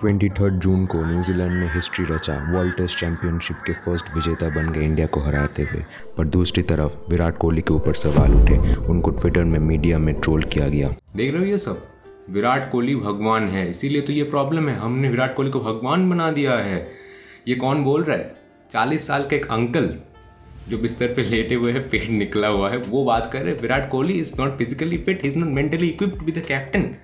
Twenty third June को New Zealand ने history रचा। वर्ल्ड टेस्ट चैंपियनशिप के फ़र्स्ट विजेता बन गए इंडिया को हराते हुए। पर दूसरी तरफ़ विराट कोहली के ऊपर सवाल उठे। उनको ट्विटर में मीडिया में ट्रोल किया गया। देख रहे हो ये सब? विराट कोहली भगवान है। इसीलिए तो ये प्रॉब्लम है। हमने विराट कोहली को भगवान बना दिया है। ये कौन बोल रहा है? चालीस साल का एक अंकल जो बिस्तर पे लेटे हुए हैं, पेट निकला हुआ है, वो बात कर रहे हैं, Virat Kohli is not physically fit is not mentally equipped with the captain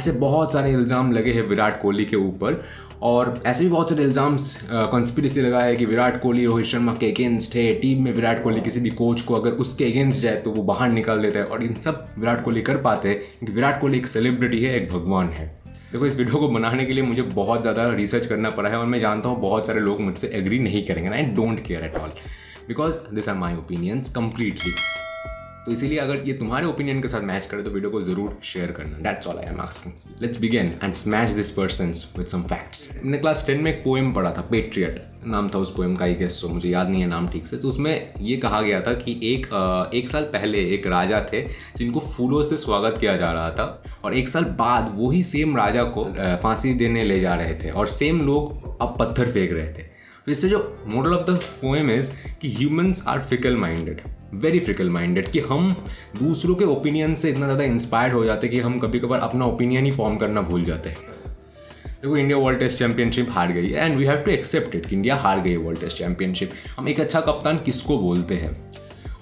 ऐसे बहुत सारे इल्ज़ाम लगे हैं विराट कोहली के ऊपर, और ऐसे भी बहुत सारे इल्ज़ाम्स कॉन्स्पिरसी लगा है कि विराट कोहली, रोहित शर्मा के अगेंस्ट है टीम में विराट कोहली किसी भी कोच को अगर उसके अगेंस्ट जाए तो वो बाहर निकाल देता है, और इन सब विराट कोहली कर पाते हैं, क्योंकि विराट कोहली एक सेलिब्रिटी है, एक भगवान है। देखो, इस वीडियो को बनाने के लिए मुझे बहुत ज़्यादा रिसर्च करना पड़ा है, और मैं जानता हूँ बहुत सारे लोग मुझसे एग्री नहीं करेंगे I don't care at all because this are my opinions completely तो इसीलिए अगर ये तुम्हारे ओपिनियन के साथ मैच करे तो वीडियो को ज़रूर शेयर करना। That's all I am asking let's begin and smash this person with some facts मैंने क्लास टेन में एक पोएम पढ़ा था पेट्रियट नाम था उस पोएम का ही गेस्ट सो मुझे याद नहीं है नाम ठीक से। तो उसमें ये कहा गया था कि एक एक साल पहले एक राजा थे जिनको फूलों से स्वागत किया जा रहा था और एक साल बाद वही सेम राजा को फांसी देने ले जा रहे थे और सेम लोग अब पत्थर फेंक रहे थे। तो इससे जो model of the poem is कि humans are fickle minded very fickle minded कि हम दूसरों के ओपिनियन से इतना ज़्यादा इंस्पायर्ड हो जाते हैं कि हम कभी कभार अपना ओपिनियन ही फॉर्म करना भूल जाते हैं। देखो इंडिया वर्ल्ड टेस्ट चैंपियनशिप हार गई and we have to accept it कि इंडिया हार गई वर्ल्ड टेस्ट चैंपियनशिप हम एक अच्छा कप्तान किसको बोलते हैं?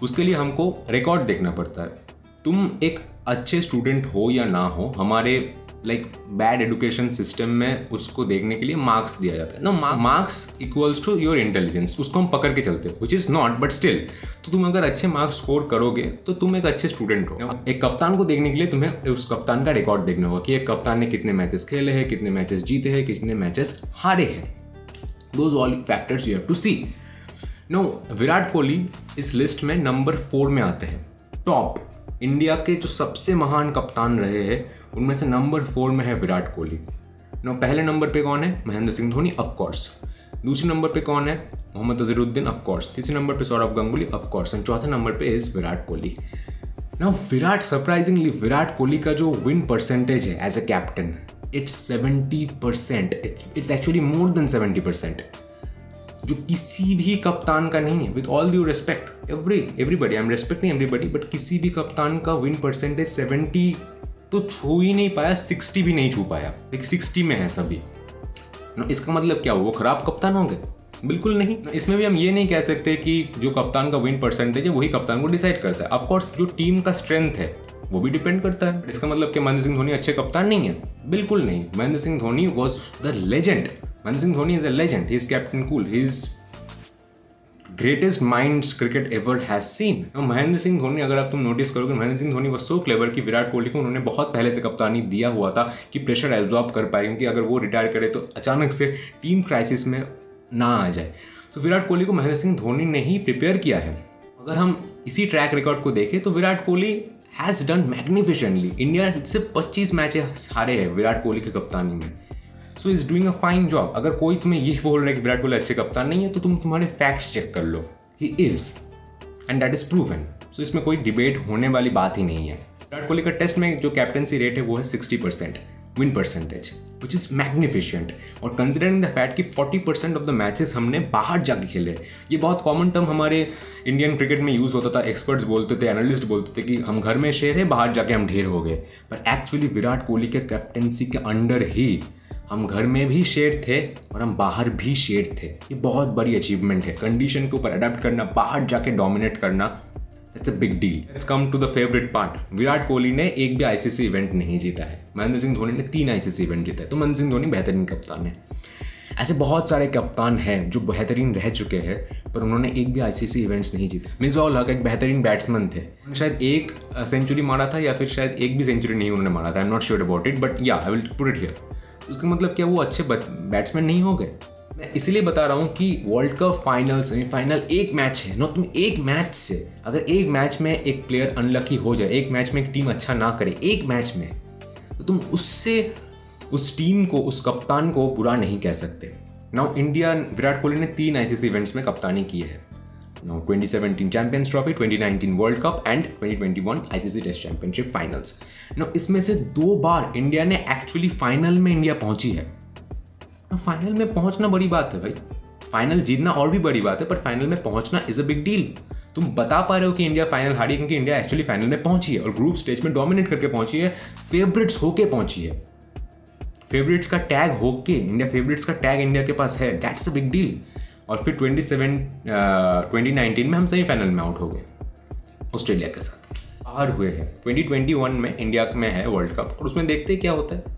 उसके लिए हमको रिकॉर्ड देखना पड़ता है। तुम एक अच्छे स्टूडेंट हो या ना हो, हमारे लाइक बैड एजुकेशन सिस्टम में उसको देखने के लिए मार्क्स दिया जाता है। No marks equals to your intelligence उसको हम पकड़ के चलते हैं which is not but still तो तुम अगर अच्छे मार्क्स स्कोर करोगे तो तुम एक अच्छे स्टूडेंट हो। एक कप्तान को देखने के लिए तुम्हें उस कप्तान का रिकॉर्ड देखना होगा कि एक कप्तान ने कितने मैचेस खेले हैं कितने मैचेस जीते हैं कितने मैचेस हारे हैं। Those all factors you have to see no Virat Kohli इस लिस्ट में नंबर फोर में आते हैं। टॉप इंडिया के जो सबसे महान कप्तान रहे हैं, उनमें से नंबर फोर में है विराट कोहली। नो, पहले नंबर पे कौन है? महेंद्र सिंह धोनी ऑफकोर्स दूसरे नंबर पे कौन है? मोहम्मद अजरुद्दीन ऑफकोर्स तीसरे नंबर पे Saurabh Ganguly of course and चौथे नंबर पे is Virat Kohli. Now Virat surprisingly Virat Kohli का जो विन परसेंटेज है as a captain it's seventy percent it's it's actually more than seventy percent जो किसी भी कप्तान का नहीं है with all due respect every everybody I am respecting everybody but किसी भी कप्तान का विन परसेंटेज सेवेंटी तो छू ही नहीं पाया सिक्सटी भी नहीं छू पाया। एक सिक्सटी में है सभी। इसका मतलब क्या वो खराब कप्तान होंगे? बिल्कुल नहीं। इसमें भी हम ये नहीं कह सकते कि जो कप्तान का विन परसेंटेज है, वही कप्तान को डिसाइड करता है। ऑफकोर्स जो टीम का स्ट्रेंथ है, वो भी डिपेंड करता है। इसका मतलब कि महेंद्र सिंह धोनी अच्छे कप्तान नहीं है। बिल्कुल नहीं। Mahendra Singh Dhoni was the legend Dhoni is a legend he is captain cool he is greatest minds cricket ever has seen Mahendra Singh Dhoni अगर आप तुम नोटिस करोगे Mahendra Singh Dhoni was so clever कि विराट कोहली को उन्होंने बहुत पहले से कप्तानी दिया हुआ था कि प्रेशर एब्जॉर्ब कर पाए, क्योंकि अगर वो रिटायर करे तो अचानक से टीम क्राइसिस में ना आ जाए। तो विराट कोहली को महेंद्र सिंह धोनी ने ही प्रिपेयर किया है। अगर हम इसी ट्रैक रिकॉर्ड को देखें तो Virat Kohli has done magnificently India सिर्फ़ पच्चीस मैचेस हारे हैं विराट कोहली की कप्तानी में। So is doing a fine job अगर कोई तुम्हें ये बोल रहा है कि विराट कोहली अच्छे कप्तान नहीं है तो तुम तुम्हारे फैक्ट्स चेक कर लो। He is and that is proven so इसमें कोई डिबेट होने वाली बात ही नहीं है। विराट कोहली का टेस्ट में जो कैप्टनसी रेट है, वो है sixty percent win percentage which is magnificent और कंसिडरिंग द फैक्ट कि 40 परसेंट ऑफ़ द मैचेस हमने बाहर जाके खेले। ये बहुत कॉमन टर्म हमारे इंडियन क्रिकेट में यूज़ होता था। एक्सपर्ट्स बोलते थे एनालिस्ट बोलते थे कि हम घर में शेर है, बाहर जाके हम ढेर हो गए। पर एक्चुअली विराट कोहली के कैप्टनसी के अंडर ही हम घर में भी शेर थे और हम बाहर भी शेर थे। ये बहुत बड़ी अचीवमेंट है। कंडीशन के ऊपर अडेप्ट करना, बाहर जाके डोमिनेट करना it's a big deal let's come to the favourite part Virat Kohli ने एक भी आईसीसी इवेंट नहीं जीता है। महेंद्र सिंह धोनी ने तीन आईसीसी इवेंट जीता है। तो महेंद्र सिंह धोनी बेहतरीन कप्तान है। ऐसे बहुत सारे कप्तान हैं जो बेहतरीन रह चुके हैं, पर उन्होंने एक भी आईसीसी इवेंट्स नहीं जीते। मिसबाउल हक एक बेहतरीन बैट्समैन थे। शायद एक सेंचुरी मारा था या फिर शायद एक भी सेंचुरी नहीं उन्होंने मारा था। I am not sure about it but yeah I will put it here उसका मतलब क्या, वो अच्छे बैट्समैन नहीं हो गए? मैं इसलिए बता रहा हूँ कि वर्ल्ड कप फाइनल सेमीफाइनल एक मैच है नो तुम एक मैच से। अगर एक मैच में एक प्लेयर अनलकी हो जाए, एक मैच में एक टीम अच्छा ना करे, एक मैच में तो तुम उससे, उस टीम को, उस कप्तान को बुरा नहीं कह सकते। नाउ इंडिया विराट कोहली ने तीन आईसीसी इवेंट्स में कप्तानी की है। Now 2017 Champions Trophy, 2019 World Cup and 2021 ICC Test Championship Finals. Now इसमें से दो बार इंडिया ने एक्चुअली फाइनल में इंडिया पहुँची है। फाइनल में पहुँचना बड़ी बात है भाई। फाइनल जीतना और भी बड़ी बात है पर फाइनल में पहुँचना इज़ अ बिग डील तुम बता पा रहे हो कि इंडिया फाइनल हारी क्योंकि इंडिया एक्चुअली फाइनल में पहुँची है और ग्रुप स्टेज में डोमिनेट करके पहुँची है फेवरेट्स होके पहुँची है। फेवरेट्स का टैग होके इंडिया फेवरेट्स का टैग इंडिया के पास है। दैट्स अ बिग डील और फिर ट्वेंटी सेवन ट्वेंटी नाइनटीन में हम सेमीफाइनल में आउट हो गए, ऑस्ट्रेलिया के साथ। बाहर हुए हैं। 2021 में इंडिया में है वर्ल्ड कप, और उसमें देखते क्या होता है।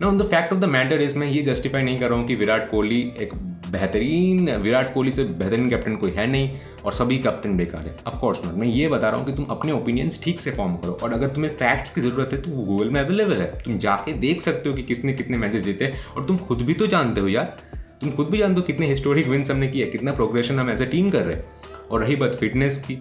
ना on the fact of the matter is मैं ये जस्टिफाई नहीं कर रहा हूँ कि विराट कोहली एक बेहतरीन, विराट कोहली से बेहतरीन कैप्टन कोई है नहीं, और सभी कैप्टन बेकार है। ऑफकोर्स नॉट मैं ये बता रहा हूँ कि तुम अपने ओपिनियंस ठीक से फॉर्म करो, और अगर तुम्हें फैक्ट्स की ज़रूरत है तो वो गूगल में अवेलेबल है। तुम जाके देख सकते हो कि किसने कितने मैचेस जीते, और तुम खुद भी तो जानते हो यार। तुम खुद भी जान दो कितने हिस्टोरिक विन्स हमने किया कितना प्रोग्रेशन हम एज ए टीम कर रहे हैं। और रही बात फिटनेस की